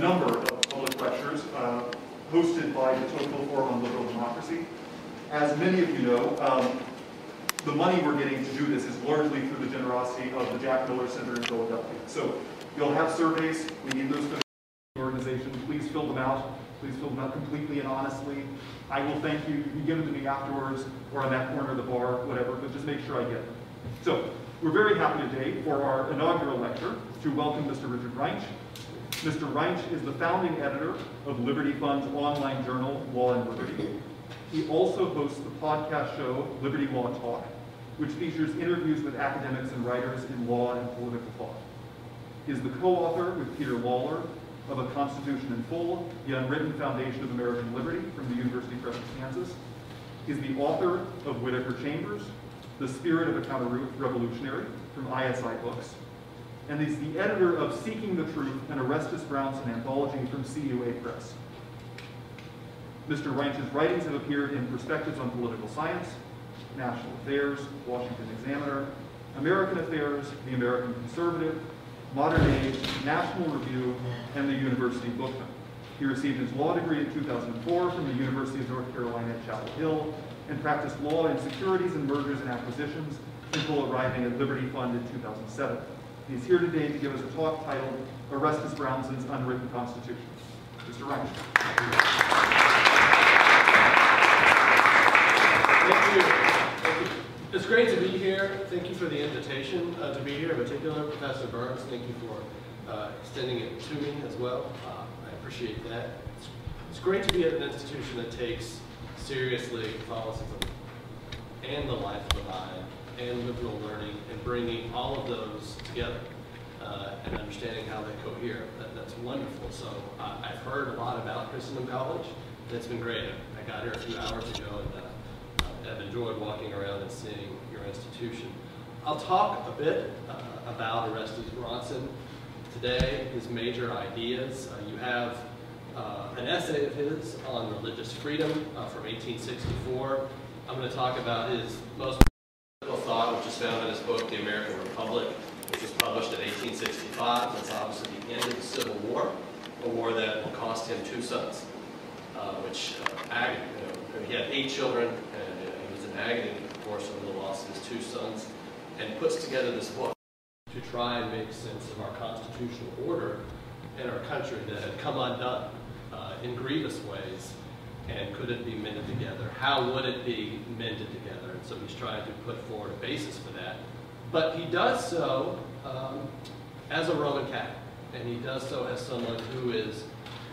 number of public lectures uh, hosted by the Tocqueville Forum on Liberal Democracy. As many of you know, um, the money we're getting to do this is largely through the generosity of the Jack Miller Center in Philadelphia. So you'll have surveys. We need those for the organization. Please fill them out. Please fill them out completely and honestly. I will thank you. You can give them to me afterwards or on that corner of the bar, whatever, but just make sure I get them. So we're very happy today for our inaugural lecture to welcome Mr. Richard Reinsch. Mr. Reinsch is the founding editor of Liberty Fund's online journal, Law and Liberty. He also hosts the podcast show, Liberty Law Talk, which features interviews with academics and writers in law and political thought. He is the co-author with Peter Lawler of A Constitution in Full, The Unwritten Foundation of American Liberty from the University Press of Kansas. He's the author of Whittaker Chambers, The Spirit of a Counter-Revolutionary from ISI Books, and he's the editor of Seeking the Truth, an Orestes Brownson anthology from CUA Press. Mr. Reinsch's writings have appeared in Perspectives on Political Science, National Affairs, Washington Examiner, American Affairs, The American Conservative, Modern Age, National Review, and the University Bookman. He received his law degree in 2004 from the University of North Carolina at Chapel Hill and practiced law in securities and mergers and acquisitions until arriving at Liberty Fund in 2007. He's here today to give us a talk titled Orestes Brownson's Unwritten Constitution. Mr. You. Thank you. It's great to be here. Thank you for the invitation uh, to be here, in particular, Professor Burns. Thank you for uh, extending it to me as well. Uh, I appreciate that. It's, it's great to be at an institution that takes seriously Catholicism and the life of the mind and liberal learning and bringing all of those together uh, and understanding how they cohere. That, that's wonderful. So uh, I've heard a lot about Christendom College, it's been great. I got here a few hours ago, and uh, I've enjoyed walking around and seeing your institution. I'll talk a bit uh, about Orestes Brownson today, his major ideas. Uh, you have uh, an essay of his on religious freedom from 1864. I'm going to talk about his most thought, which is found in his book, The American Republic, which was published in 1865. That's obviously the end of the Civil War, a war that will cost him two sons, uh, which uh, agony, you know, he had eight children, and uh, he was in agony, of course, over the loss of his two sons, and puts together this book to try and make sense of our constitutional order in our country that had come undone uh, in grievous ways and could it be mended together? How would it be mended together? So he's trying to put forward a basis for that. But he does so um, as a Roman Catholic, and he does so as someone who is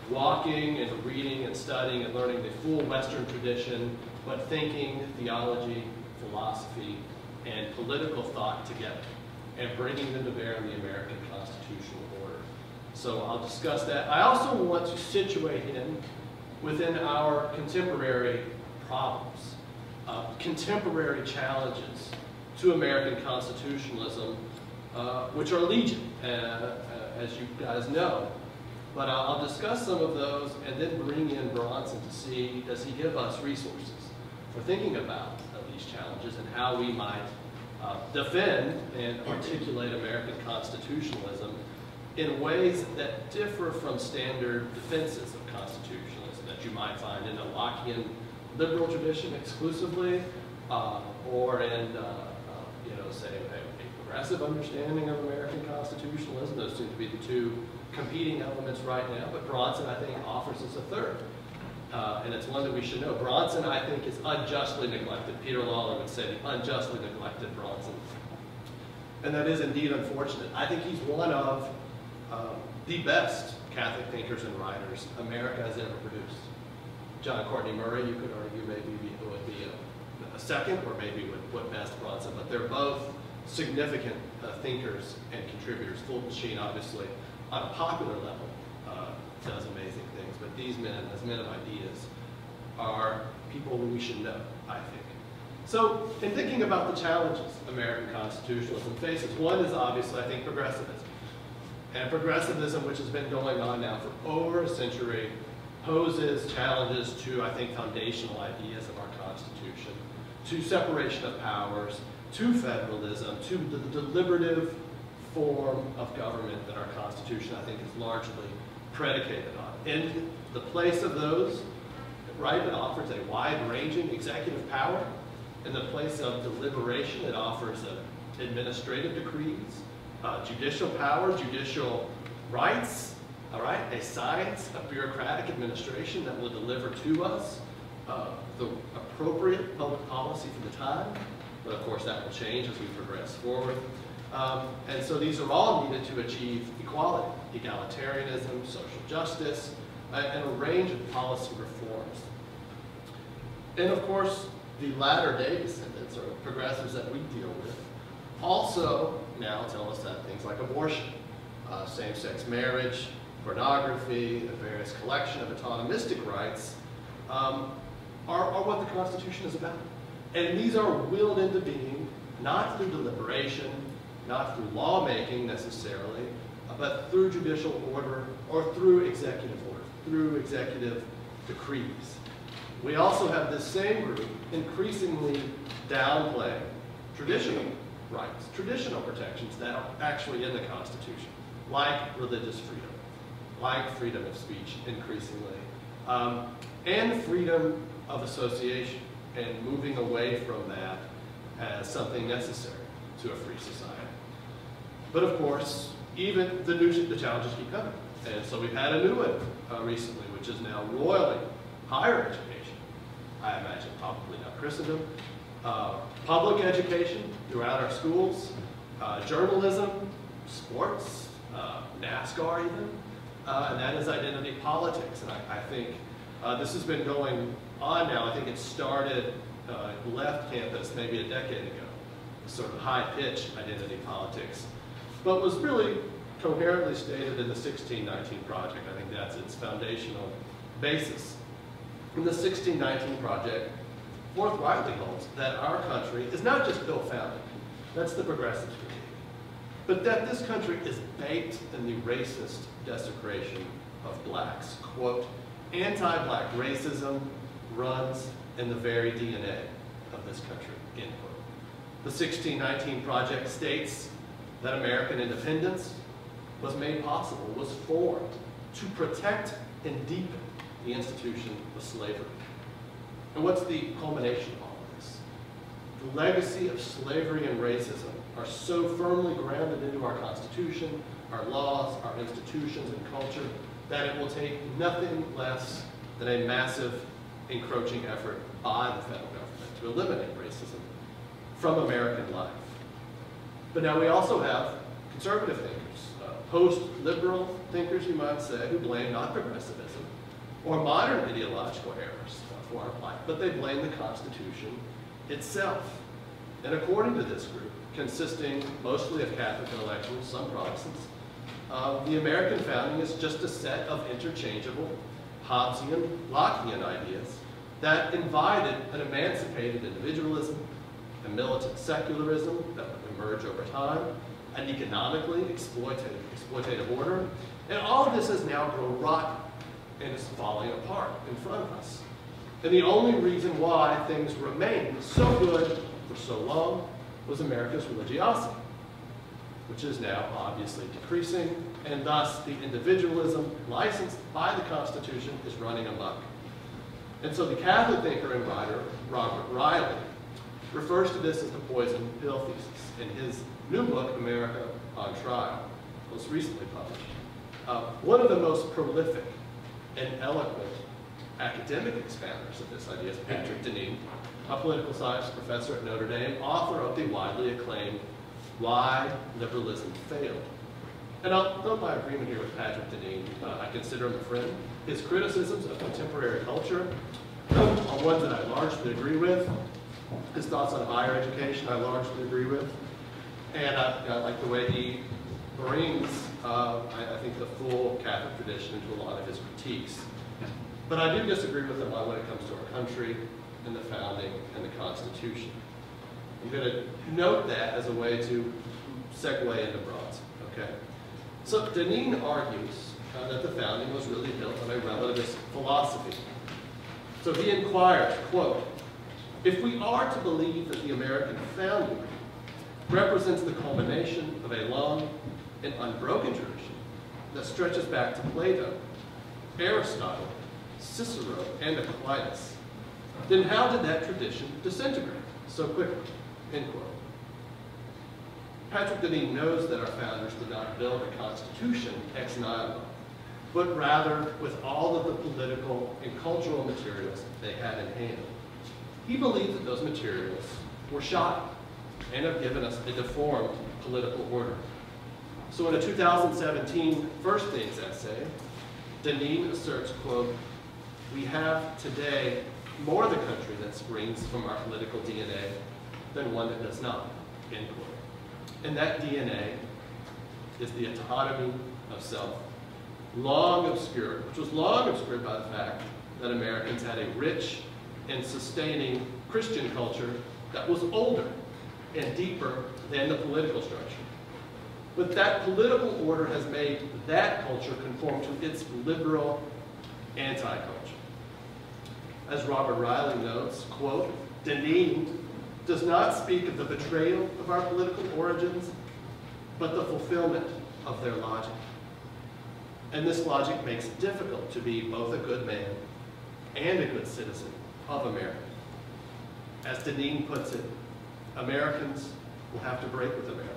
walking and reading and studying and learning the full Western tradition, but thinking theology, philosophy, and political thought together and bringing them to bear in the American constitutional order. So I'll discuss that. I also want to situate him within our contemporary problems, uh, contemporary challenges to American constitutionalism, uh, which are legion, uh, uh as you guys know. But I'll discuss some of those and then bring in Brownson to see, does he give us resources for thinking about these challenges and how we might uh, defend and articulate American constitutionalism in ways that differ from standard defenses of constitutionalism that you might find in a Lockean liberal tradition exclusively, uh, or in, uh, uh, you know, say, a, progressive understanding of American constitutionalism. Those seem to be the two competing elements right now, but Brownson, I think, offers us a third. Uh, and it's one that we should know. Brownson, I think, is unjustly neglected. Peter Lawler would say unjustly neglected Brownson. And that is indeed unfortunate. I think he's one of um, the best Catholic thinkers and writers America has ever produced. John Courtney Murray, you could argue maybe it would be a, a second, or maybe would put best Brownson, but they're both significant uh, thinkers and contributors. Fulton Sheen, obviously, on a popular level, uh, does amazing things, but these men, as men of ideas, are people who we should know, I think. So, in thinking about the challenges American constitutionalism faces, one is obviously, I think, progressivism. And progressivism, which has been going on now for over a century, poses challenges to, I think, foundational ideas of our Constitution, to separation of powers, to federalism, to the deliberative form of government that our Constitution, I think, is largely predicated on. In the place of those, right, it offers a wide-ranging executive power. In the place of deliberation, it offers administrative decrees, uh, judicial power, judicial rights, all right, a science, a bureaucratic administration that will deliver to us uh, the appropriate public policy for the time, but of course that will change as we progress forward. Um, and so these are all needed to achieve equality, egalitarianism, social justice, uh, and a range of policy reforms. And of course, the latter day descendants or progressives that we deal with also now tell us that things like abortion, uh, same-sex marriage, pornography, the various collection of autonomistic rights um, are, are what the Constitution is about. And these are willed into being not through deliberation, not through lawmaking necessarily, but through judicial order or through executive order, through executive decrees. We also have this same group increasingly downplaying traditional rights, traditional protections that are actually in the Constitution, like religious freedom, like freedom of speech increasingly, um, and freedom of association, and moving away from that as something necessary to a free society. But of course, even the new the challenges keep coming. And so we've had a new one uh, recently, which is now roiling higher education. I imagine probably not Christendom. Uh, public education throughout our schools, uh, journalism, sports, uh, NASCAR even, uh, and that is identity politics. And I, I think uh, this has been going on now. I think it started, uh, left campus maybe a decade ago, sort of high-pitch identity politics, but was really coherently stated in the 1619 Project. I think that's its foundational basis. In the 1619 Project, forthrightly holds that our country is not just ill-founded, that's the progressive critique, but that this country is baked in the racist desecration of blacks. Quote, anti-black racism runs in the very DNA of this country, end quote. The 1619 Project states that American independence was made possible, was formed to protect and deepen the institution of slavery. And what's the culmination of all of this? The legacy of slavery and racism are so firmly grounded into our Constitution, our laws, our institutions, and culture that it will take nothing less than a massive encroaching effort by the federal government to eliminate racism from American life. But now we also have conservative thinkers, uh, post-liberal thinkers, you might say, who blame not progressivism or modern ideological errors for our plight, but they blame the Constitution itself. And according to this group, consisting mostly of Catholic intellectuals, some Protestants, uh, the American founding is just a set of interchangeable Hobbesian, Lockean ideas that invited an emancipated individualism, a militant secularism that would emerge over time, an economically exploitative, exploitative order, and all of this has now grown rotten and is falling apart in front of us. And the only reason why things remained so good for so long was America's religiosity, which is now obviously decreasing, and thus the individualism licensed by the Constitution is running amok. And so the Catholic thinker and writer, Robert Reilly, refers to this as the poison pill thesis in his new book, America on Trial, most recently published. Uh, one of the most prolific and eloquent academic expounders of this idea is Patrick Deneen, a political science professor at Notre Dame, author of the widely acclaimed Why Liberalism Failed. And I'll note my agreement here with Patrick Deneen. Uh, I consider him a friend. His criticisms of contemporary culture are ones that I largely agree with. His thoughts on higher education I largely agree with. And I, I like the way he brings, uh, I, I think, the full Catholic tradition into a lot of his critiques. But I do disagree with him on when it comes to our country and the founding and the Constitution. I'm going to note that as a way to segue into Broads, okay? So Deneen argues uh, that the founding was really built on a relativist philosophy. So he inquires, quote, if we are to believe that the American founding represents the culmination of a long and unbroken tradition, that stretches back to Plato, Aristotle, Cicero, and Aquinas, then how did that tradition disintegrate so quickly? End quote. Patrick Deneen knows that our founders did not build a constitution ex nihilo, but rather with all of the political and cultural materials they had in hand. He believed that those materials were shot and have given us a deformed political order. So in a 2017 First Things essay, Deneen asserts, quote, we have today more of the country that springs from our political DNA than one that does not, end quote. And that DNA is the autonomy of self, long obscured, which was long obscured by the fact that Americans had a rich and sustaining Christian culture that was older and deeper than the political structure. But that political order has made that culture conform to its liberal anti-culture. As Robert Reilly notes, quote, Deneen does not speak of the betrayal of our political origins, but the fulfillment of their logic. And this logic makes it difficult to be both a good man and a good citizen of America. As Deneen puts it, Americans will have to break with America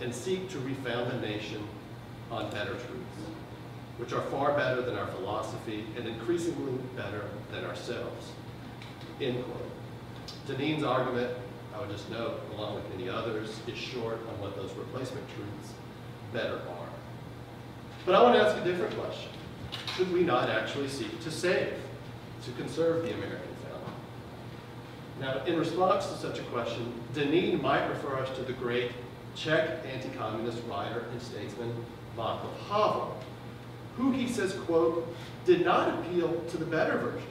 and seek to refound the nation on better truths, which are far better than our philosophy and increasingly better than ourselves. End quote. Deneen's argument, I would just note, along with many others, is short on what those replacement truths better are. But I want to ask a different question. Should we not actually seek to save, to conserve the American family? Now, in response to such a question, Deneen might refer us to the great Czech anti-communist writer and statesman Václav Havel, who he says, quote, did not appeal to the better version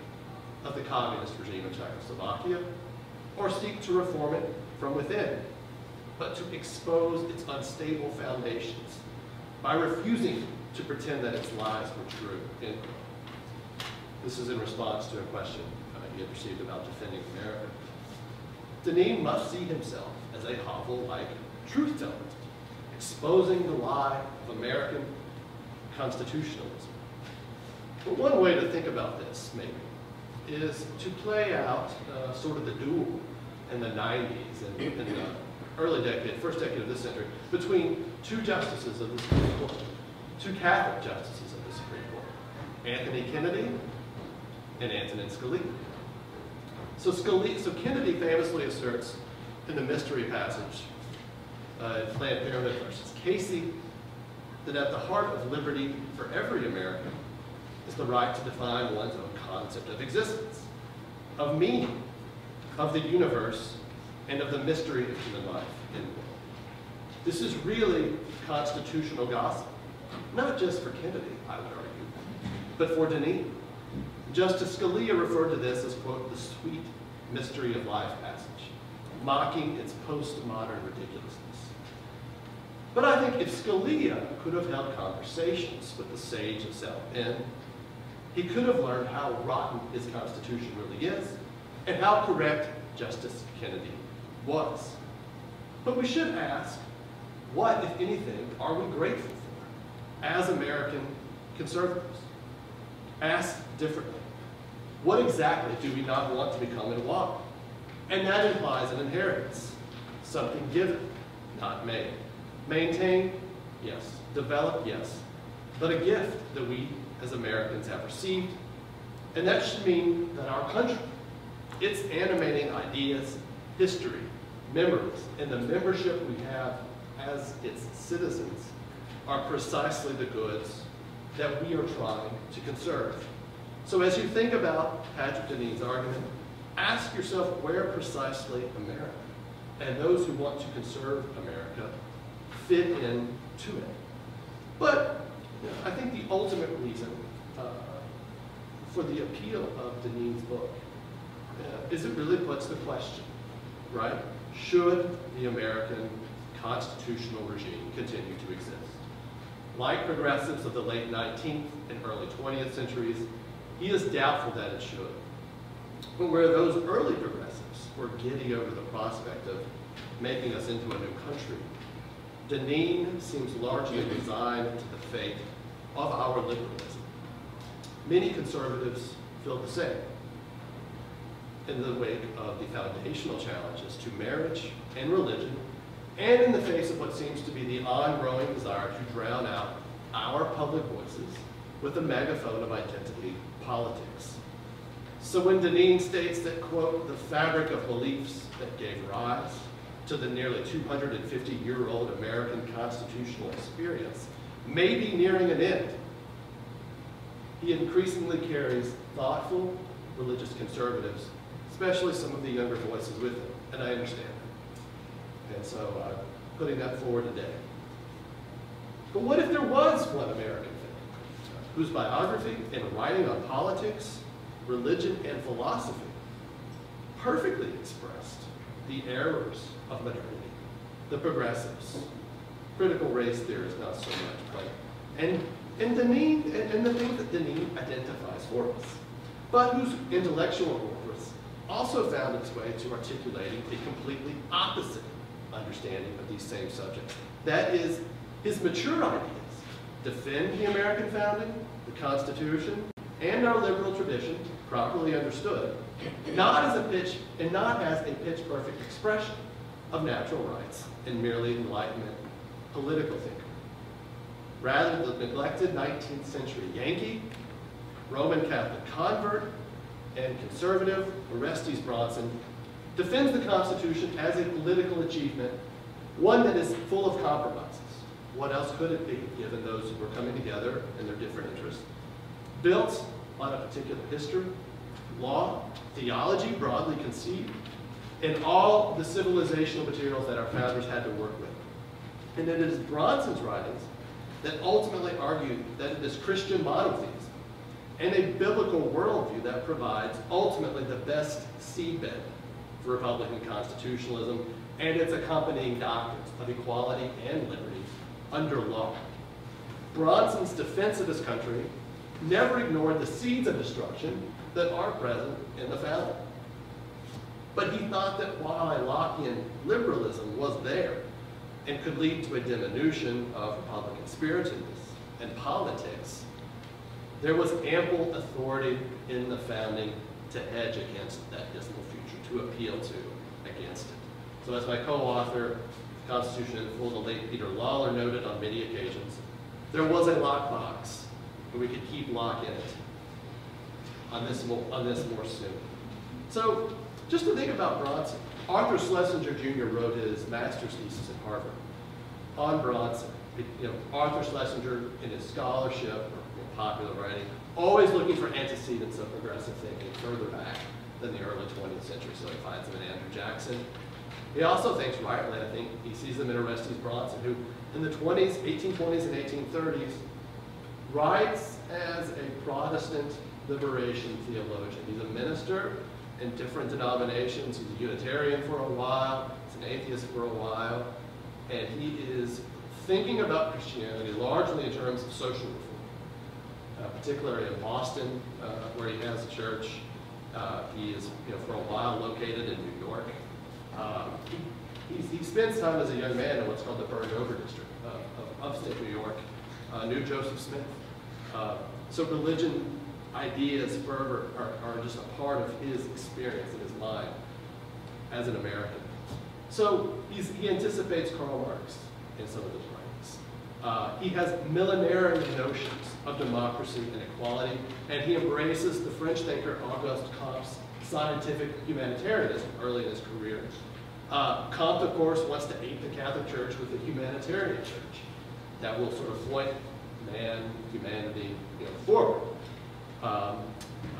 of the communist regime in Czechoslovakia or seek to reform it from within, but to expose its unstable foundations by refusing to pretend that its lies were true. End. This is in response to a question uh, he had received about defending America. Deneen must see himself as a Havel-like truth teller, exposing the lie of American constitutionalism. But one way to think about this, maybe, is to play out uh, sort of the duel in the 90s and in the early decade, first decade of this century, between two justices of the Supreme Court, two Catholic justices of the Supreme Court, Anthony Kennedy and Antonin Scalia. So, Scalia, so Kennedy famously asserts in the mystery passage uh, Planned Parenthood versus Casey that at the heart of liberty for every American is the right to define one's own concept of existence, of meaning, of the universe, and of the mystery of human life. in the world. This is really constitutional gospel, not just for Kennedy, I would argue, but for Deneen. Justice Scalia referred to this as, quote, the sweet mystery of life passage, mocking its postmodern ridiculousness. But I think if Scalia could have held conversations with the sage of South he could have learned how rotten his Constitution really is and how correct Justice Kennedy was. But we should ask, what, if anything, are we grateful for as American conservatives? Ask differently. What exactly do we not want to become in law? And that implies an inheritance, something given, not made. Maintain, yes. Develop, yes. But a gift that we as Americans have received. And that should mean that our country, its animating ideas, history, memories, and the membership we have as its citizens are precisely the goods that we are trying to conserve. So as you think about Patrick Deneen's argument, ask yourself where precisely America and those who want to conserve America fit in to it. But I think the ultimate reason uh, for the appeal of Deneen's book is it really puts the question, right? Should the American constitutional regime continue to exist? Like progressives of the late 19th and early 20th centuries, he is doubtful that it should. But where those early progressives were giddy over the prospect of making us into a new country, Deneen seems largely resigned to the fate of our liberalism. Many conservatives feel the same in the wake of the foundational challenges to marriage and religion, and in the face of what seems to be the ongoing desire to drown out our public voices with a megaphone of identity politics. So when Deneen states that, quote, the fabric of beliefs that gave rise to the nearly 250-year-old American constitutional experience may be nearing an end, he increasingly carries thoughtful religious conservatives, especially some of the younger voices with him, and I understand that. And so I'm putting that forward today. But what if there was one American figure whose biography and writing on politics, religion, and philosophy perfectly expressed the errors of modernity, the progressives, critical race theorists not so much, but, and, and the need, and, and the things that Deneen identifies for us, but whose intellectual also found its way to articulating a completely opposite understanding of these same subjects. That is, his mature ideas defend the American founding, the Constitution, and our liberal tradition, properly understood, not as a pitch and not as a pitch perfect expression of natural rights and merely enlightenment political thinker. Rather, the neglected 19th century Yankee, Roman Catholic convert, and conservative Orestes Brownson defends the Constitution as a political achievement, one that is full of compromises. What else could it be, given those who were coming together and their different interests? Built on a particular history, law, theology broadly conceived, and all the civilizational materials that our founders had to work with. And it is Brownson's writings that ultimately argue that this Christian monotheism and a biblical worldview that provides ultimately the best seedbed for Republican constitutionalism and its accompanying doctrines of equality and liberty under law. Brownson's defense of his country never ignored the seeds of destruction that are present in the founding. But he thought that while Lockean liberalism was there and could lead to a diminution of Republican spiritedness and politics, there was ample authority in the founding to hedge against that dismal future, to appeal to against it. So as my co-author, Constitution Full, the late Peter Lawler noted on many occasions, there was a lockbox, and we could keep Locke in it on this more, on this more soon. So just to think about Brownson, Arthur Schlesinger Jr. wrote his master's thesis at Harvard on Brownson. You know, Arthur Schlesinger in his scholarship popular writing, always looking for antecedents of progressive thinking further back than the early 20th century, so he finds them in Andrew Jackson. He also thinks rightly, I think, he sees them in Orestes Brownson, who in the 20s, 1820s and 1830s, writes as a Protestant liberation theologian. He's a minister in different denominations. He's a Unitarian for a while, he's an atheist for a while, and he is thinking about Christianity largely in terms of social reform, uh, particularly in Boston, uh, where he has a church. Uh, he is, you know, for a while located in New York. Um, he, he, spends time as a young man in what's called the Burned Over District of, of upstate New York, uh, knew Joseph Smith. Uh, so religion ideas, fervor, are, are just a part of his experience in his mind as an American. So he anticipates Karl Marx in some of his writings. Uh, he has millenarian notions of democracy and equality, and he embraces the French thinker Auguste Comte's scientific humanitarianism early in his career. Uh, Comte, of course, wants to ape the Catholic Church with a humanitarian church that will sort of point man, humanity you know, forward. Um,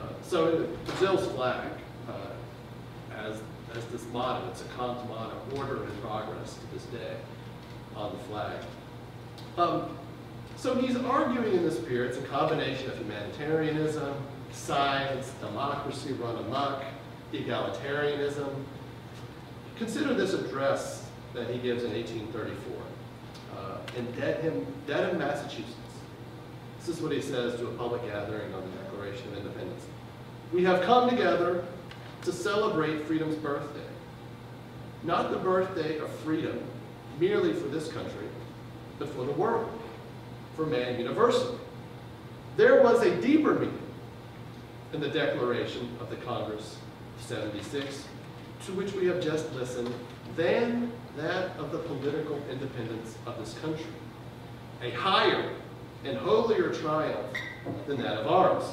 uh, so Brazil's flag, uh, as, as this motto, it's a Comte motto, order and progress to this day on the flag. Um, so he's arguing in this period, it's a combination of humanitarianism, science, democracy run amok, egalitarianism. Consider this address that he gives in 1834 uh, in Dedham, Dedham, Massachusetts. This is what he says to a public gathering on the Declaration of Independence. We have come together to celebrate freedom's birthday. Not the birthday of freedom merely for this country, but for the world. For man universally. There was a deeper meaning in the Declaration of the Congress of 76, to which we have just listened, than that of the political independence of this country. A higher and holier triumph than that of ours,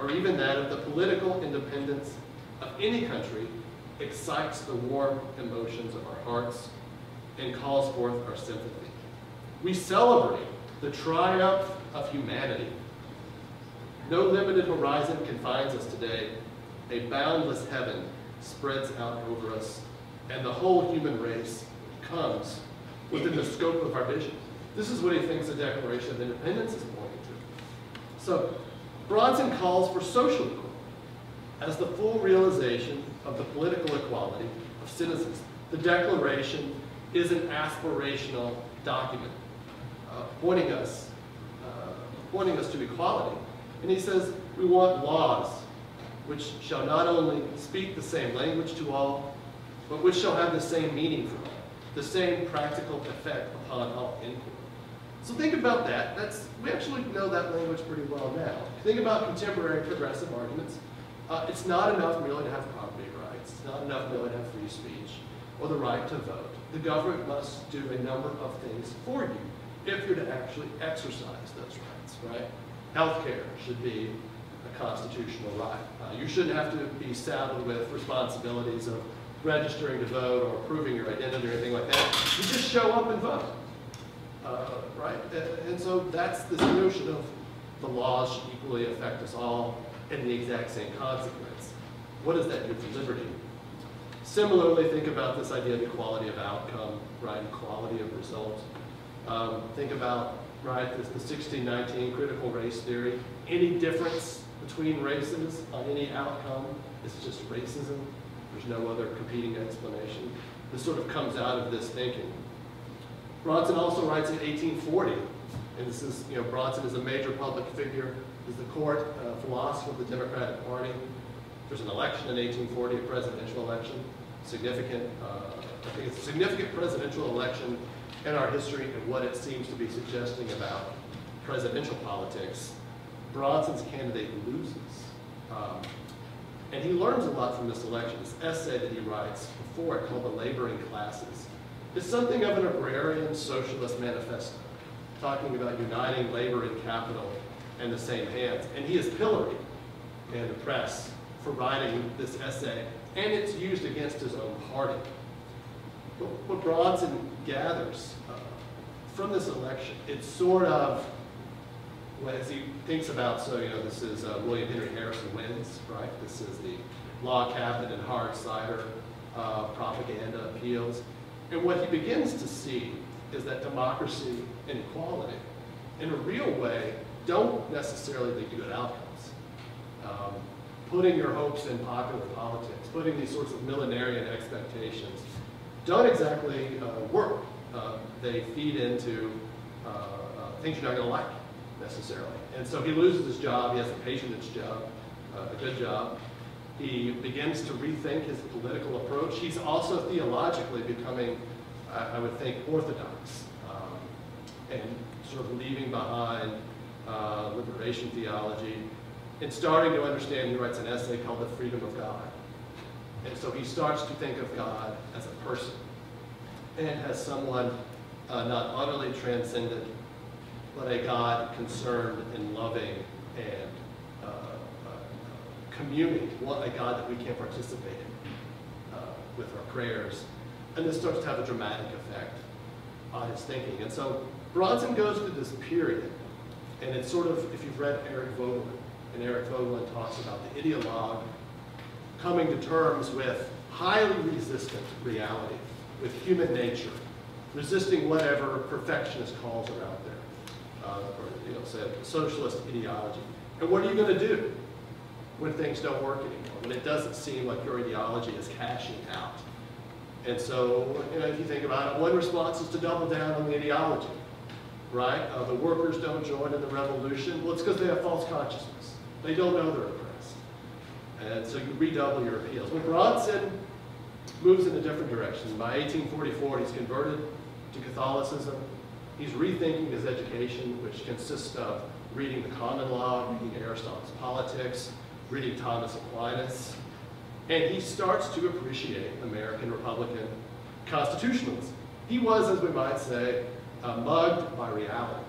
or even that of the political independence of any country, excites the warm emotions of our hearts and calls forth our sympathy. We celebrate the triumph of humanity. No limited horizon confines us today. A boundless heaven spreads out over us, and the whole human race comes within the scope of our vision. This is what he thinks the Declaration of Independence is pointing to. So, Brownson calls for social equality as the full realization of the political equality of citizens. The Declaration is an aspirational document uh, pointing us, uh, pointing us to equality. And he says we want laws which shall not only speak the same language to all, but which shall have the same meaning for all, the same practical effect upon all inquiry. So think about that. That's, we actually know that language pretty well now. Think about contemporary progressive arguments. Uh, it's not enough merely to have property rights. It's not enough merely to have free speech or the right to vote. The government must do a number of things for you if you're to actually exercise those rights, right? Healthcare should be a constitutional right. Uh, you shouldn't have to be saddled with responsibilities of registering to vote or proving your identity or anything like that. You just show up and vote. Uh, right? And, and so that's this notion of the laws should equally affect us all in the exact same consequence. What does that do for liberty? Similarly, think about this idea of equality of outcome, right? Equality of result. Um, think about, right, the 1619 critical race theory. Any difference between races on any outcome is just racism. There's no other competing explanation. This sort of comes out of this thinking. Brownson also writes in 1840, and this is, you know, Brownson is a major public figure, is the court uh, philosopher of the Democratic Party. There's an election in 1840, a presidential election, significant, uh, I think it's a significant presidential election in our history and what it seems to be suggesting about presidential politics. Brownson's candidate loses. Um, and he learns a lot from this election. This essay that he writes before it called The Laboring Classes is something of an agrarian socialist manifesto, talking about uniting labor and capital in the same hands. And he is pilloried in the press for writing this essay, and it's used against his own party. What Brownson gathers uh, from this election, it's sort of, well, as he thinks about, so, you know, this is uh, William Henry Harrison wins, right? This is the log cabin and hard cider uh, propaganda appeals. And what he begins to see is that democracy and equality, in a real way, don't necessarily lead to good outcomes. Um, putting your hopes in popular politics, putting these sorts of millenarian expectations, don't exactly uh, work. Uh, they feed into uh, uh things you're not going to like, necessarily. And so he loses his job, he has a patronage job, uh, a good job. He begins to rethink his political approach. He's also theologically becoming, I, I would think, orthodox um, and sort of leaving behind liberation theology and starting to understand, he writes an essay called The Freedom of God. And so he starts to think of God as a person and as someone uh, not utterly transcendent, but a God concerned and loving and uh, uh, communing, a God that we can participate in uh, with our prayers. And this starts to have a dramatic effect on his thinking. And so Brownson goes through this period, and it's sort of, if you've read Eric Voegelin, and Eric Voegelin talks about the ideologue coming to terms with highly resistant reality, with human nature, resisting whatever perfectionist calls are out there, uh, or you know, say socialist ideology. And what are you going to do when things don't work anymore, when it doesn't seem like your ideology is cashing out? And so, you know, if you think about it, one response is to double down on the ideology, right? Uh, the workers don't join in the revolution. Well, it's because they have false consciousness. They don't know they're oppressed. And so you redouble your appeals. When Brownson moves in a different direction, by 1844 he's converted to Catholicism. He's rethinking his education, which consists of reading the common law, reading Aristotle's politics, reading Thomas Aquinas, and he starts to appreciate American Republican constitutionalism. He was, as we might say, uh, mugged by reality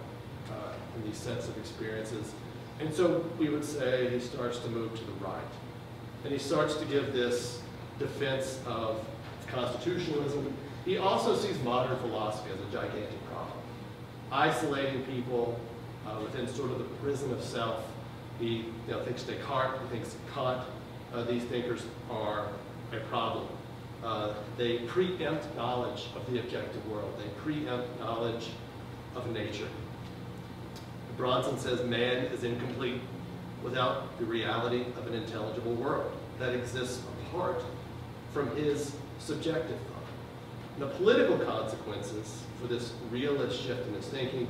uh, in these sets of experiences. And so we would say he starts to move to the right. And he starts to give this defense of constitutionalism. He also sees modern philosophy as a gigantic problem, isolating people uh, within sort of the prison of self. He you know, thinks Descartes, he thinks Kant, uh, these thinkers are a problem. Uh, they preempt knowledge of the objective world. They preempt knowledge of nature. Brownson says man is incomplete without the reality of an intelligible world that exists apart from his subjective thought. The political consequences for this realist shift in his thinking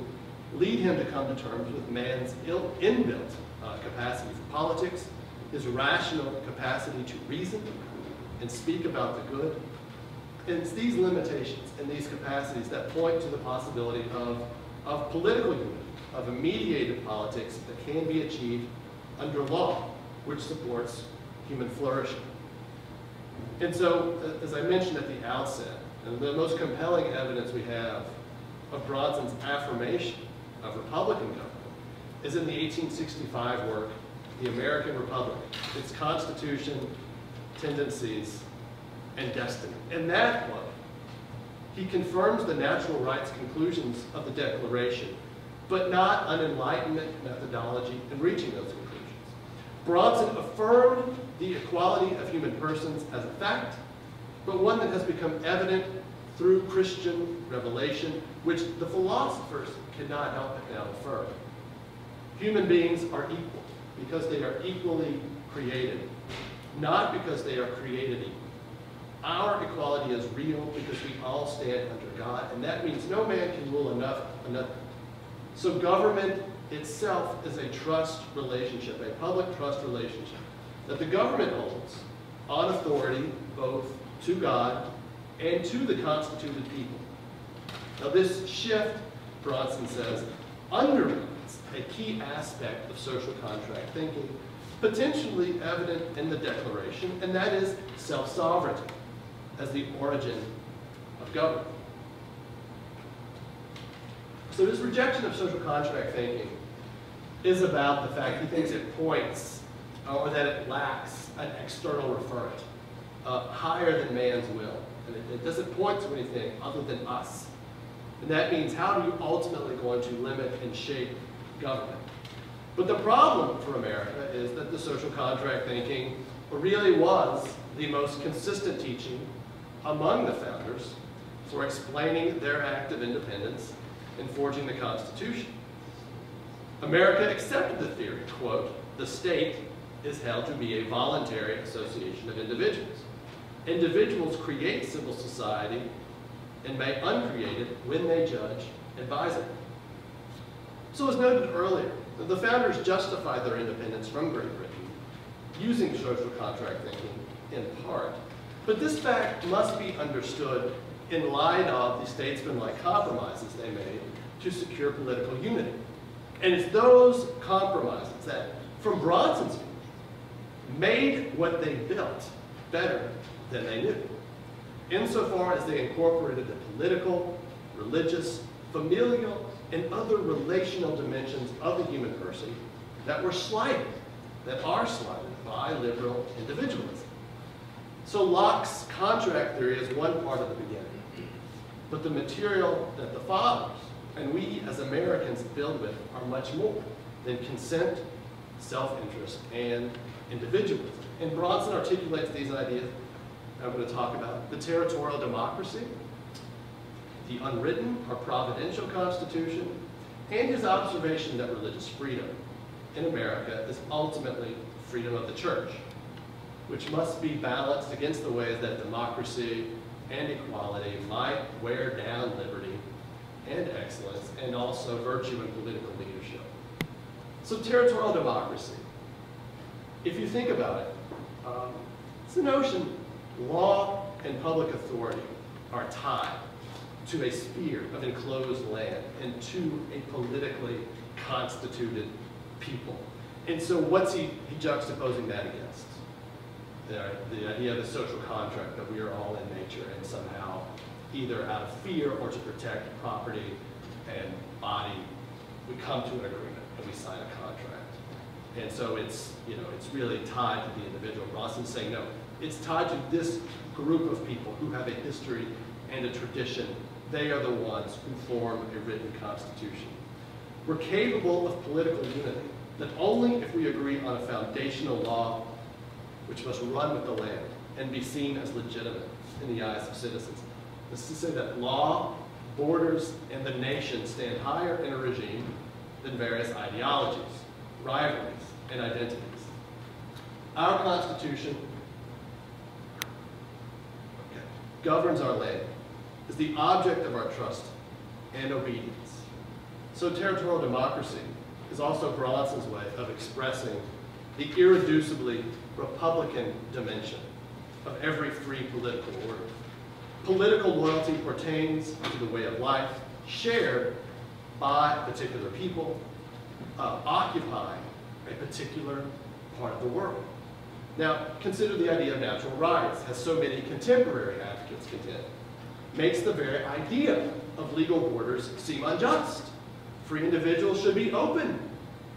lead him to come to terms with man's Ill, inbuilt uh, capacity for politics, his rational capacity to reason and speak about the good. And it's these limitations and these capacities that point to the possibility of, of political unity, of a mediated politics that can be achieved under law, which supports human flourishing. And so, as I mentioned at the outset, the most compelling evidence we have of Brownson's affirmation of Republican government is in the 1865 work, The American Republic, its Constitution, Tendencies, and Destiny. In that book, he confirms the natural rights conclusions of the Declaration, but not an Enlightenment methodology in reaching those conclusions. Brownson affirmed the equality of human persons as a fact, but one that has become evident through Christian revelation, which the philosophers cannot help but now affirm. Human beings are equal because they are equally created, not because they are created equal. Our equality is real because we all stand under God, and that means no man can rule enough another. So government itself is a trust relationship, a public trust relationship that the government holds on authority both to God and to the constituted people. Now this shift, Brownson says, undermines a key aspect of social contract thinking, potentially evident in the Declaration, and that is self-sovereignty as the origin of government. So his rejection of social contract thinking is about the fact he thinks it points, uh, or that it lacks an external referent, uh, higher than man's will. And it, it doesn't point to anything other than us. And that means how are you ultimately going to limit and shape government? But the problem for America is that the social contract thinking really was the most consistent teaching among the founders for explaining their act of independence and forging the Constitution. America accepted the theory, quote, the state is held to be a voluntary association of individuals. Individuals create civil society and may uncreate it when they judge advisably. So as noted earlier, the founders justified their independence from Great Britain using social contract thinking in part. But this fact must be understood in light of the statesmanlike compromises they made to secure political unity. And it's those compromises that, from Brownson's view, made what they built better than they knew, insofar as they incorporated the political, religious, familial, and other relational dimensions of the human person that were slighted, that are slighted by liberal individualism. So Locke's contract theory is one part of the beginning. But the material that the fathers and we as Americans build with are much more than consent, self-interest, and individualism. And Brownson articulates these ideas I'm going to talk about. The territorial democracy, the unwritten or providential constitution, and his observation that religious freedom in America is ultimately freedom of the church, which must be balanced against the ways that democracy and equality might wear down liberty and excellence, and also virtue and political leadership. So territorial democracy, if you think about it, um, it's the notion law and public authority are tied to a sphere of enclosed land and to a politically constituted people. And so what's he, he juxtaposing that against? The, the idea of the social contract that we are all in nature and somehow either out of fear or to protect property and body, we come to an agreement and we sign a contract. And so it's, you know, it's really tied to the individual. Brownson's saying, no, it's tied to this group of people who have a history and a tradition. They are the ones who form a written constitution. We're capable of political unity, that only if we agree on a foundational law which must run with the land and be seen as legitimate in the eyes of citizens. This is to say that law, borders, and the nation stand higher in a regime than various ideologies, rivalries, and identities. Our Constitution governs our land, is the object of our trust and obedience. So territorial democracy is also Brownson's way of expressing the irreducibly Republican dimension of every free political order. Political loyalty pertains to the way of life shared by particular people uh, occupying a particular part of the world. Now, consider the idea of natural rights, as so many contemporary advocates contend. Makes the very idea of legal borders seem unjust. Free individuals should be open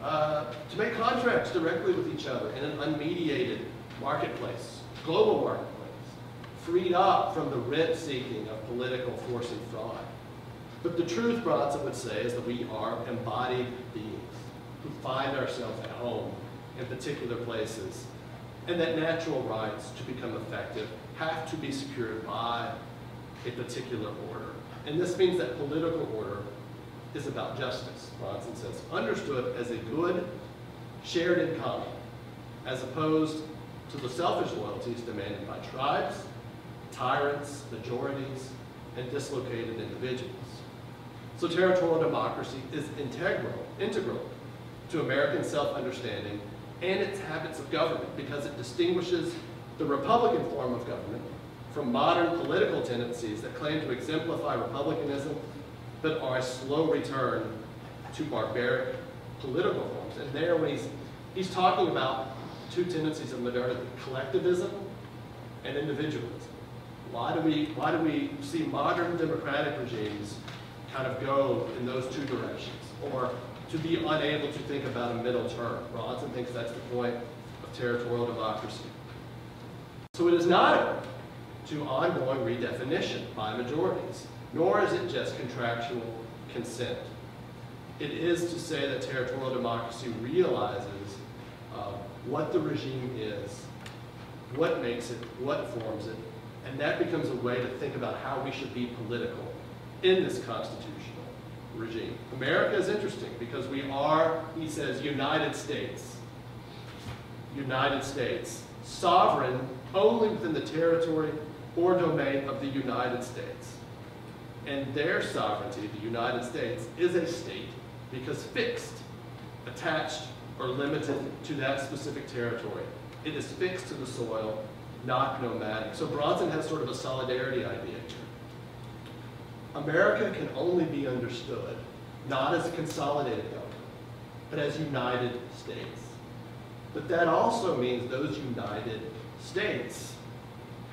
uh, to make contracts directly with each other in an unmediated marketplace, global marketplace, freed up from the rent-seeking of political force and fraud. But the truth, Brownson would say, is that we are embodied beings who find ourselves at home in particular places, and that natural rights, to become effective, have to be secured by a particular order. And this means that political order is about justice, Brownson says, understood as a good shared in common, as opposed to the selfish loyalties demanded by tribes, tyrants, majorities, and dislocated individuals. So territorial democracy is integral, integral to American self-understanding and its habits of government because it distinguishes the Republican form of government from modern political tendencies that claim to exemplify republicanism but are a slow return to barbaric political forms. And there when he's, he's talking about two tendencies of modernity, collectivism and individualism. Why do we, why do we see modern democratic regimes kind of go in those two directions? Or to be unable to think about a middle term. Brownson thinks that's the point of territorial democracy. So it is not to ongoing redefinition by majorities, nor is it just contractual consent. It is to say that territorial democracy realizes uh, what the regime is, what makes it, what forms it, and that becomes a way to think about how we should be political in this constitutional regime. America is interesting because we are, he says, United States. United States. Sovereign only within the territory or domain of the United States. And their sovereignty, the United States, is a state because fixed, attached, or limited to that specific territory. It is fixed to the soil, not nomadic. So Brownson has sort of a solidarity idea here. America can only be understood not as a consolidated government, but as United States. But that also means those United States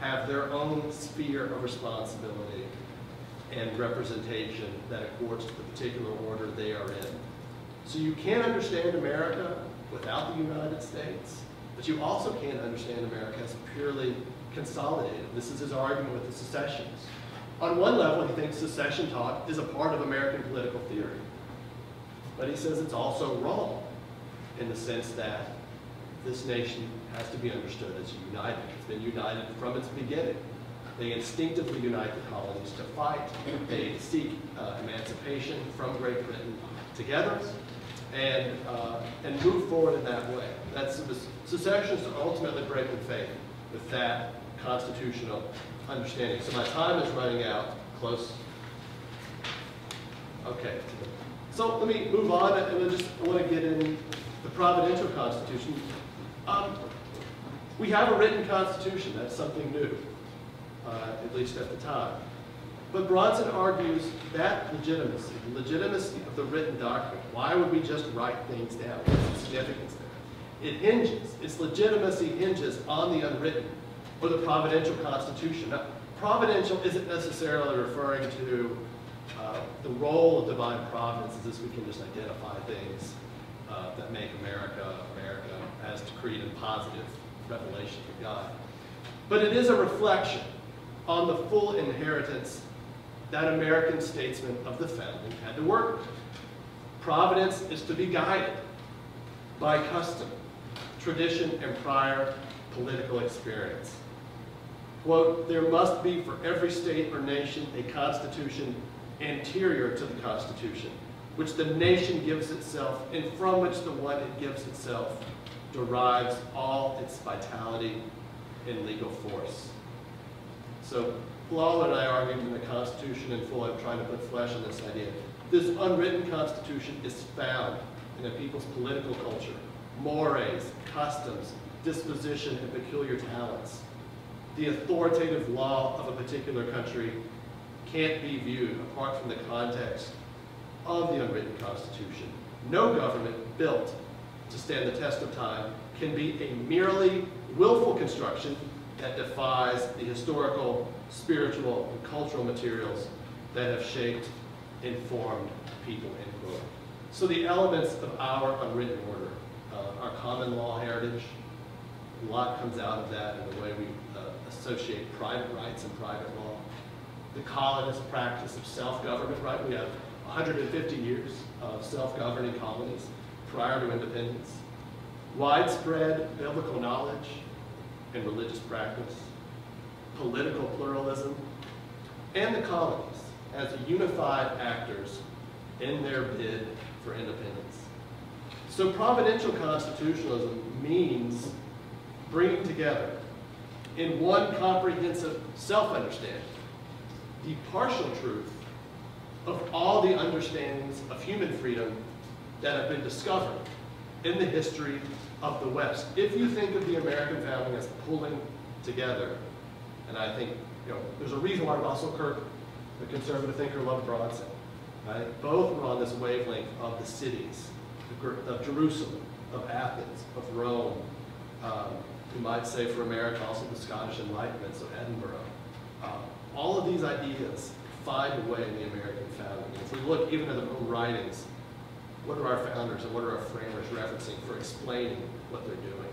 have their own sphere of responsibility and representation that accords to the particular order they are in. So you can't understand America without the United States, but you also can't understand America as purely consolidated. This is his argument with the secessionists. On one level, he thinks secession talk is a part of American political theory. But he says it's also wrong in the sense that this nation has to be understood as united. It's been united from its beginning. They instinctively unite the colonies to fight. They seek uh, emancipation from Great Britain together and, uh, and move forward in that way. That's secessionists ultimately break in faith with that constitutional understanding. So my time is running out. Close. Okay. So let me move on, and I just want to get in the Providential Constitution. Um, we have a written constitution. That's something new, uh, at least at the time. But Brownson argues that legitimacy, the legitimacy of the written document, why would we just write things down? What's the significance there? It hinges, its legitimacy hinges on the unwritten, or the providential constitution. Now, providential isn't necessarily referring to uh, the role of divine providence as if we can just identify things uh, that make America, America, as decreed in positive revelation from God. But it is a reflection on the full inheritance that American statesmen of the founding had to work with. Providence is to be guided by custom, tradition, and prior political experience. Quote, there must be for every state or nation a constitution anterior to the Constitution, which the nation gives itself, and from which the one it gives itself derives all its vitality and legal force. So Lawler and I argued in the Constitution in full, I'm trying to put flesh on this idea. This unwritten Constitution is found in a people's political culture, mores, customs, disposition, and peculiar talents. The authoritative law of a particular country can't be viewed apart from the context of the unwritten Constitution. No government built to stand the test of time can be a merely willful construction that defies the historical, spiritual, and cultural materials that have shaped, informed people, end quote. So the elements of our unwritten order, uh, our common law heritage, a lot comes out of that in the way we uh, associate private rights and private law. The colonist practice of self-government, right? We have 150 years of self-governing colonies prior to independence. Widespread biblical knowledge, and religious practice, political pluralism, and the colonies as unified actors in their bid for independence. So providential constitutionalism means bringing together in one comprehensive self-understanding the partial truth of all the understandings of human freedom that have been discovered in the history of the West. If you think of the American founding as pulling together, and I think, you know, there's a reason why Russell Kirk, the conservative thinker, loved Brownson. Right? Both were on this wavelength of the cities, of Jerusalem, of Athens, of Rome. Um, you might say for America also the Scottish Enlightenment, so Edinburgh. Um, all of these ideas find a way in the American founding. If we look even at their own writings, what are our founders and what are our framers referencing for explaining what they're doing?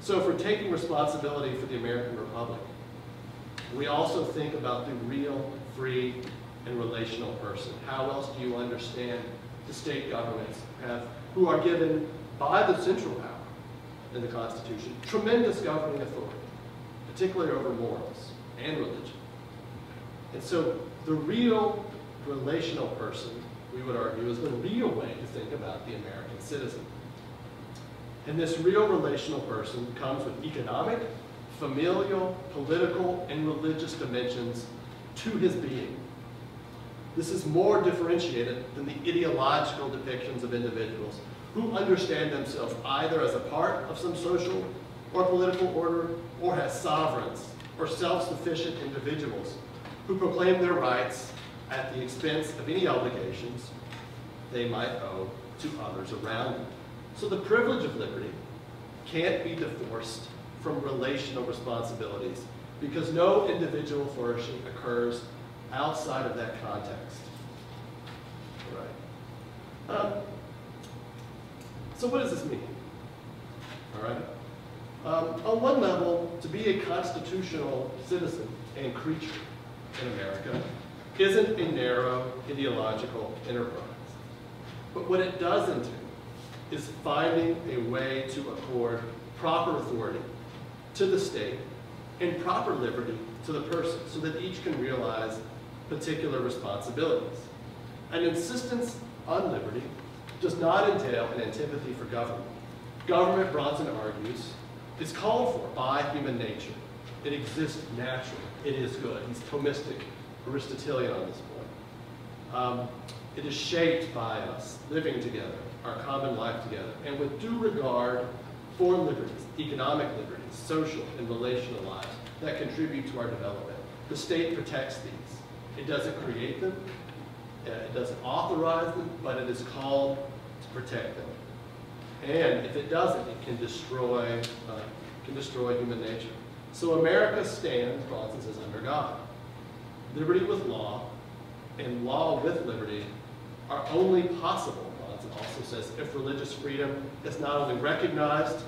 So if we're taking responsibility for the American Republic, we also think about the real, free, and relational person. How else do you understand the state governments have, who are given by the central power in the Constitution tremendous governing authority, particularly over morals and religion. And so the real relational person we would argue, is the real way to think about the American citizen. And this real relational person comes with economic, familial, political, and religious dimensions to his being. This is more differentiated than the ideological depictions of individuals who understand themselves either as a part of some social or political order or as sovereigns or self-sufficient individuals who proclaim their rights at the expense of any obligations they might owe to others around them. So the privilege of liberty can't be divorced from relational responsibilities because no individual flourishing occurs outside of that context. All right. Um, so what does this mean? All right. Um, on one level, to be a constitutional citizen and creature in America isn't a narrow ideological enterprise. But what it does entail is finding a way to accord proper authority to the state and proper liberty to the person so that each can realize particular responsibilities. An insistence on liberty does not entail an antipathy for government. Government, Brownson argues, is called for by human nature. It exists naturally. It is good. He's Thomistic Aristotelian on this point. Um, it is shaped by us living together, our common life together, and with due regard for liberties, economic liberties, social and relational lives that contribute to our development. The state protects these. It doesn't create them, uh, it doesn't authorize them, but it is called to protect them. And if it doesn't, it can destroy, uh, can destroy human nature. So America stands, Brownson says, under God. Liberty with law and law with liberty are only possible, Brownson also says, if religious freedom is not only recognized,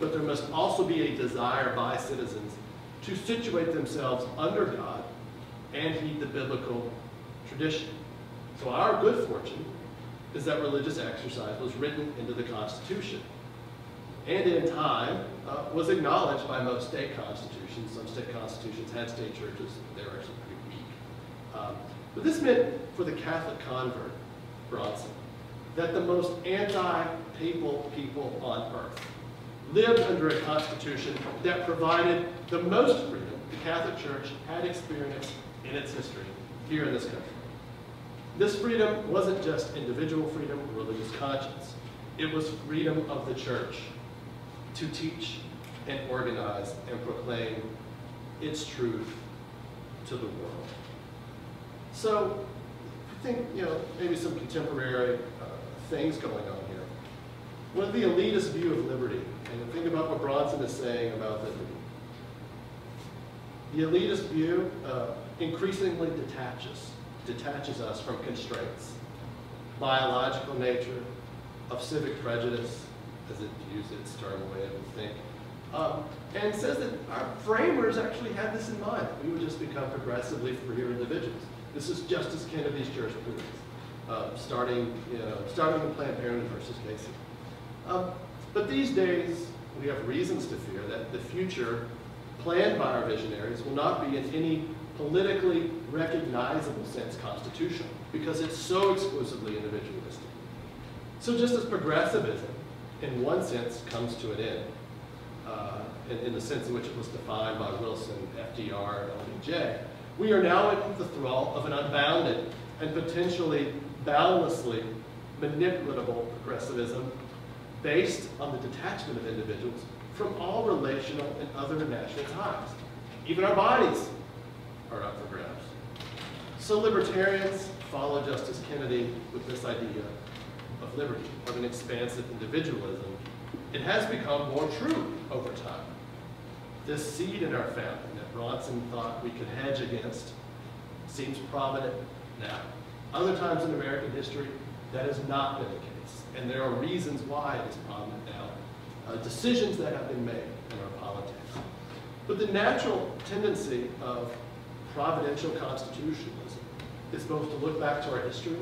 but there must also be a desire by citizens to situate themselves under God and heed the biblical tradition. So our good fortune is that religious exercise was written into the Constitution and in time uh, was acknowledged by most state constitutions. Some state constitutions had state churches. Um, but this meant for the Catholic convert, Brownson, that the most anti-papal people on earth lived under a constitution that provided the most freedom the Catholic Church had experienced in its history here in this country. This freedom wasn't just individual freedom or religious conscience. It was freedom of the church to teach and organize and proclaim its truth to the world. So, I think, you know, maybe some contemporary uh, things going on here. Of the elitist view of liberty, and think about what Brownson is saying about liberty. The elitist view uh, increasingly detaches, detaches us from constraints, biological nature, of civic prejudice, as it used its term way of think, um, and says that our framers actually had this in mind. We would just become progressively freer individuals. This is Justice Kennedy's jurisprudence, uh, starting, you know, starting with Planned Parenthood versus Casey. Um, but these days, we have reasons to fear that the future planned by our visionaries will not be in any politically recognizable sense constitutional because it's so exclusively individualistic. So just as progressivism, in one sense, comes to an end, uh, in, in, the sense in which it was defined by Wilson, FDR, and LBJ, we are now in the thrall of an unbounded and potentially boundlessly manipulatable progressivism based on the detachment of individuals from all relational and other national ties. Even our bodies are up for grabs. So libertarians follow Justice Kennedy with this idea of liberty, of an expansive individualism. It has become more true over time. This seed in our family Brownson thought we could hedge against seems prominent now. Other times in American history, that has not been the case. And there are reasons why it is prominent now uh, decisions that have been made in our politics. But the natural tendency of providential constitutionalism is both to look back to our history,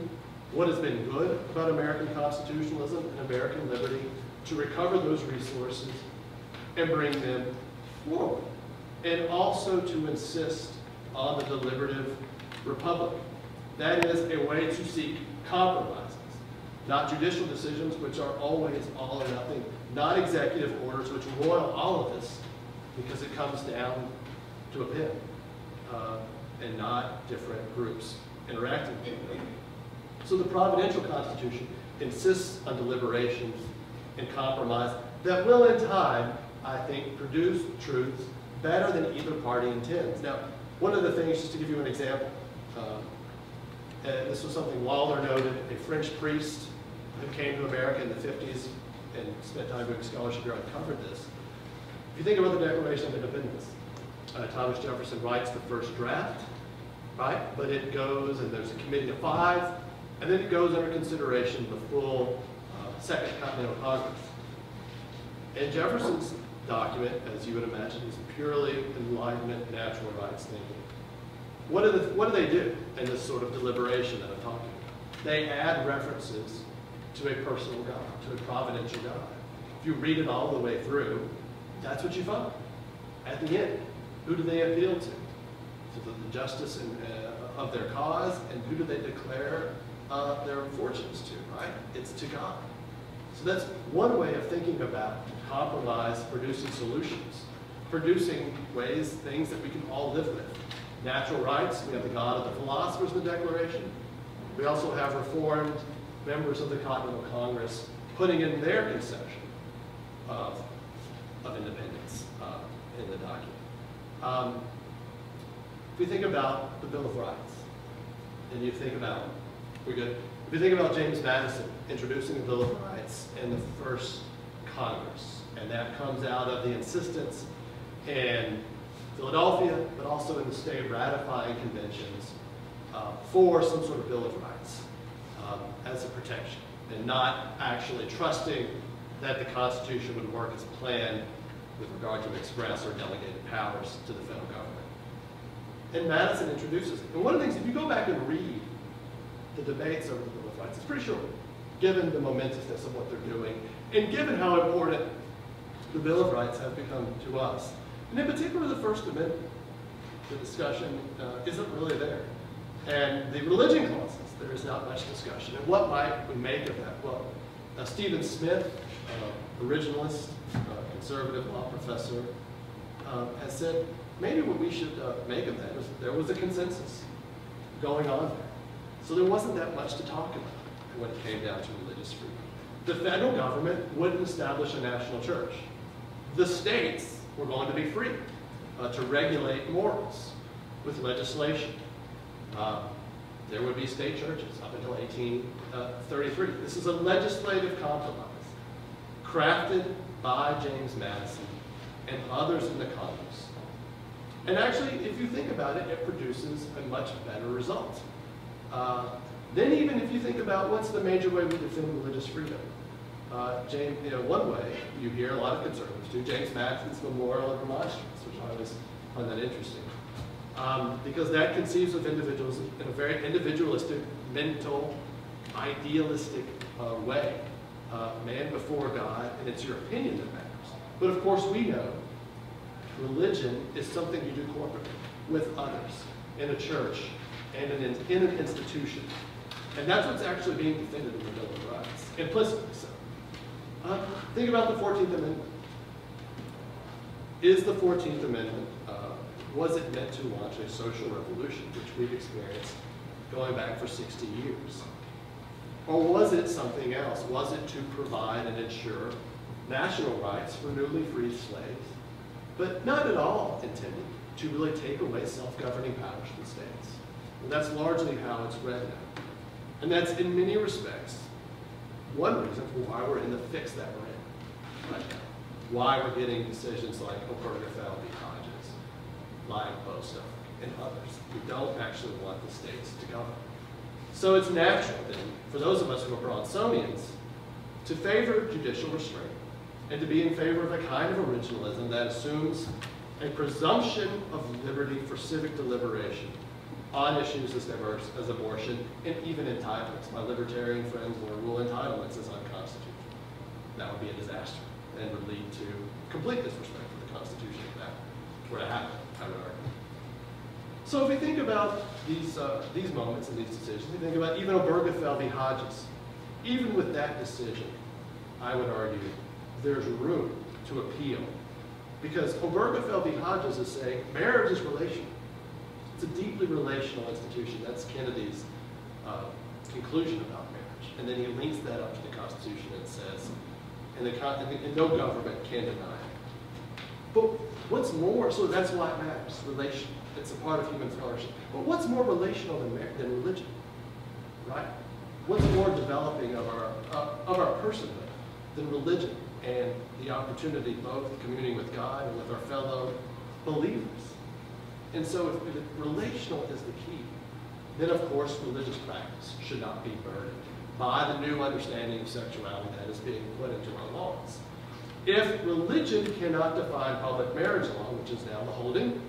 what has been good about American constitutionalism and American liberty, to recover those resources and bring them forward, and also to insist on the deliberative republic. That is a way to seek compromises, not judicial decisions, which are always all or nothing, not executive orders which roil all of this because it comes down to a pin uh, and not different groups interacting with it. So the Providential Constitution insists on deliberations and compromise that will in time, I think, produce truths better than either party intends. Now, one of the things, just to give you an example, um, this was something Waller noted, a French priest who came to America in the 50s and spent time doing scholarship here, uncovered this. If you think about the Declaration of Independence, uh, Thomas Jefferson writes the first draft, right? But it goes, and there's a committee of five, and then it goes under consideration the full uh, Second Continental Congress. And Jefferson's document, as you would imagine, is purely Enlightenment, natural rights thinking. What the, what do they do in this sort of deliberation that I'm talking about? They add references to a personal God, to a providential God. If you read it all the way through, that's what you find. At the end, who do they appeal to? To the, the justice and, uh, of their cause, and who do they declare uh, their fortunes to, right? It's to God. So that's one way of thinking about compromise, producing solutions, producing ways, things that we can all live with. Natural rights, we have the God of the philosophers in the Declaration. We also have reformed members of the Continental Congress putting in their conception of, of independence uh, in the document. Um, if we think about the Bill of Rights, and you think about, we're good. If you think about James Madison introducing the Bill of Rights in the first Congress, and that comes out of the insistence in Philadelphia, but also in the state ratifying conventions uh, for some sort of Bill of Rights um, as a protection, and not actually trusting that the Constitution would work as planned with regard to express or delegated powers to the federal government. And Madison introduces it. And one of the things, if you go back and read the debates over the Bill of Rights, it's pretty short, given the momentousness of what they're doing, and given how important the Bill of Rights have become to us. And in particular, the First Amendment, the discussion uh, isn't really there. And the religion clauses, there is not much discussion. And what might we make of that? Well, uh, Stephen Smith, uh, originalist, uh, conservative law professor, uh, has said maybe what we should uh, make of that is there was a consensus going on there. So there wasn't that much to talk about when it came down to religious freedom. The federal government wouldn't establish a national church. The states were going to be free uh, to regulate morals with legislation. Uh, there would be state churches up until 1833. This is a legislative compromise crafted by James Madison and others in the Congress. And actually, if you think about it, it produces a much better result. Uh, then even if you think about what's the major way we defend religious freedom, uh, James, you know, one way you hear a lot of conservatives do James Madison's Memorial of Remonstrance, which I always find that interesting. Um, because that conceives of individuals in a very individualistic, mental, idealistic uh, way. Uh, man before God, and it's your opinion that matters. But of course, we know religion is something you do corporately with others in a church and in, in an institution. And that's what's actually being defended in the Bill of Rights, implicitly so. Uh, think about the 14th Amendment. Is the 14th Amendment, uh, was it meant to launch a social revolution, which we've experienced going back for 60 years? Or was it something else? Was it to provide and ensure national rights for newly freed slaves, but not at all intended to really take away self-governing powers from states? And that's largely how it's read now. And that's in many respects one reason for why we're in the fix that we're in right now. Why we're getting decisions like Obergefell v. Hodges, like Bostock, and others. We don't actually want the states to govern. So it's natural then, for those of us who are Brownsonians, to favor judicial restraint and to be in favor of a kind of originalism that assumes a presumption of liberty for civic deliberation on issues as diverse as abortion and even entitlements. My libertarian friends will rule entitlements as unconstitutional. That would be a disaster and would lead to complete disrespect for the Constitution if that were to happen, I would argue. So if we think about these, uh, these moments and these decisions, we think about even Obergefell v. Hodges. Even with that decision, I would argue there's room to appeal. Because Obergefell v. Hodges is saying marriage is relational. It's a deeply relational institution. That's Kennedy's uh, conclusion about marriage. And then he links that up to the Constitution and says, and, the, and no government can deny it. But what's more, so that's why it matters. It's a part of human flourishing. But what's more relational than, than religion, right? What's more developing of our, uh, of our personhood than religion and the opportunity both communing with God and with our fellow believers? And so if, if relational is the key, then of course religious practice should not be burdened by the new understanding of sexuality that is being put into our laws. If religion cannot define public marriage law, which is now the holding,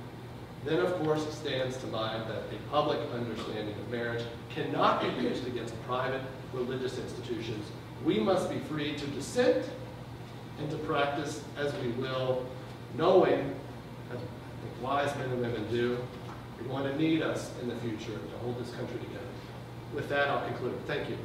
then of course it stands to mind that a public understanding of marriage cannot be used against private religious institutions. We must be free to dissent and to practice as we will, knowing wise men and women do. You're going to need us in the future to hold this country together. With that, I'll conclude. Thank you.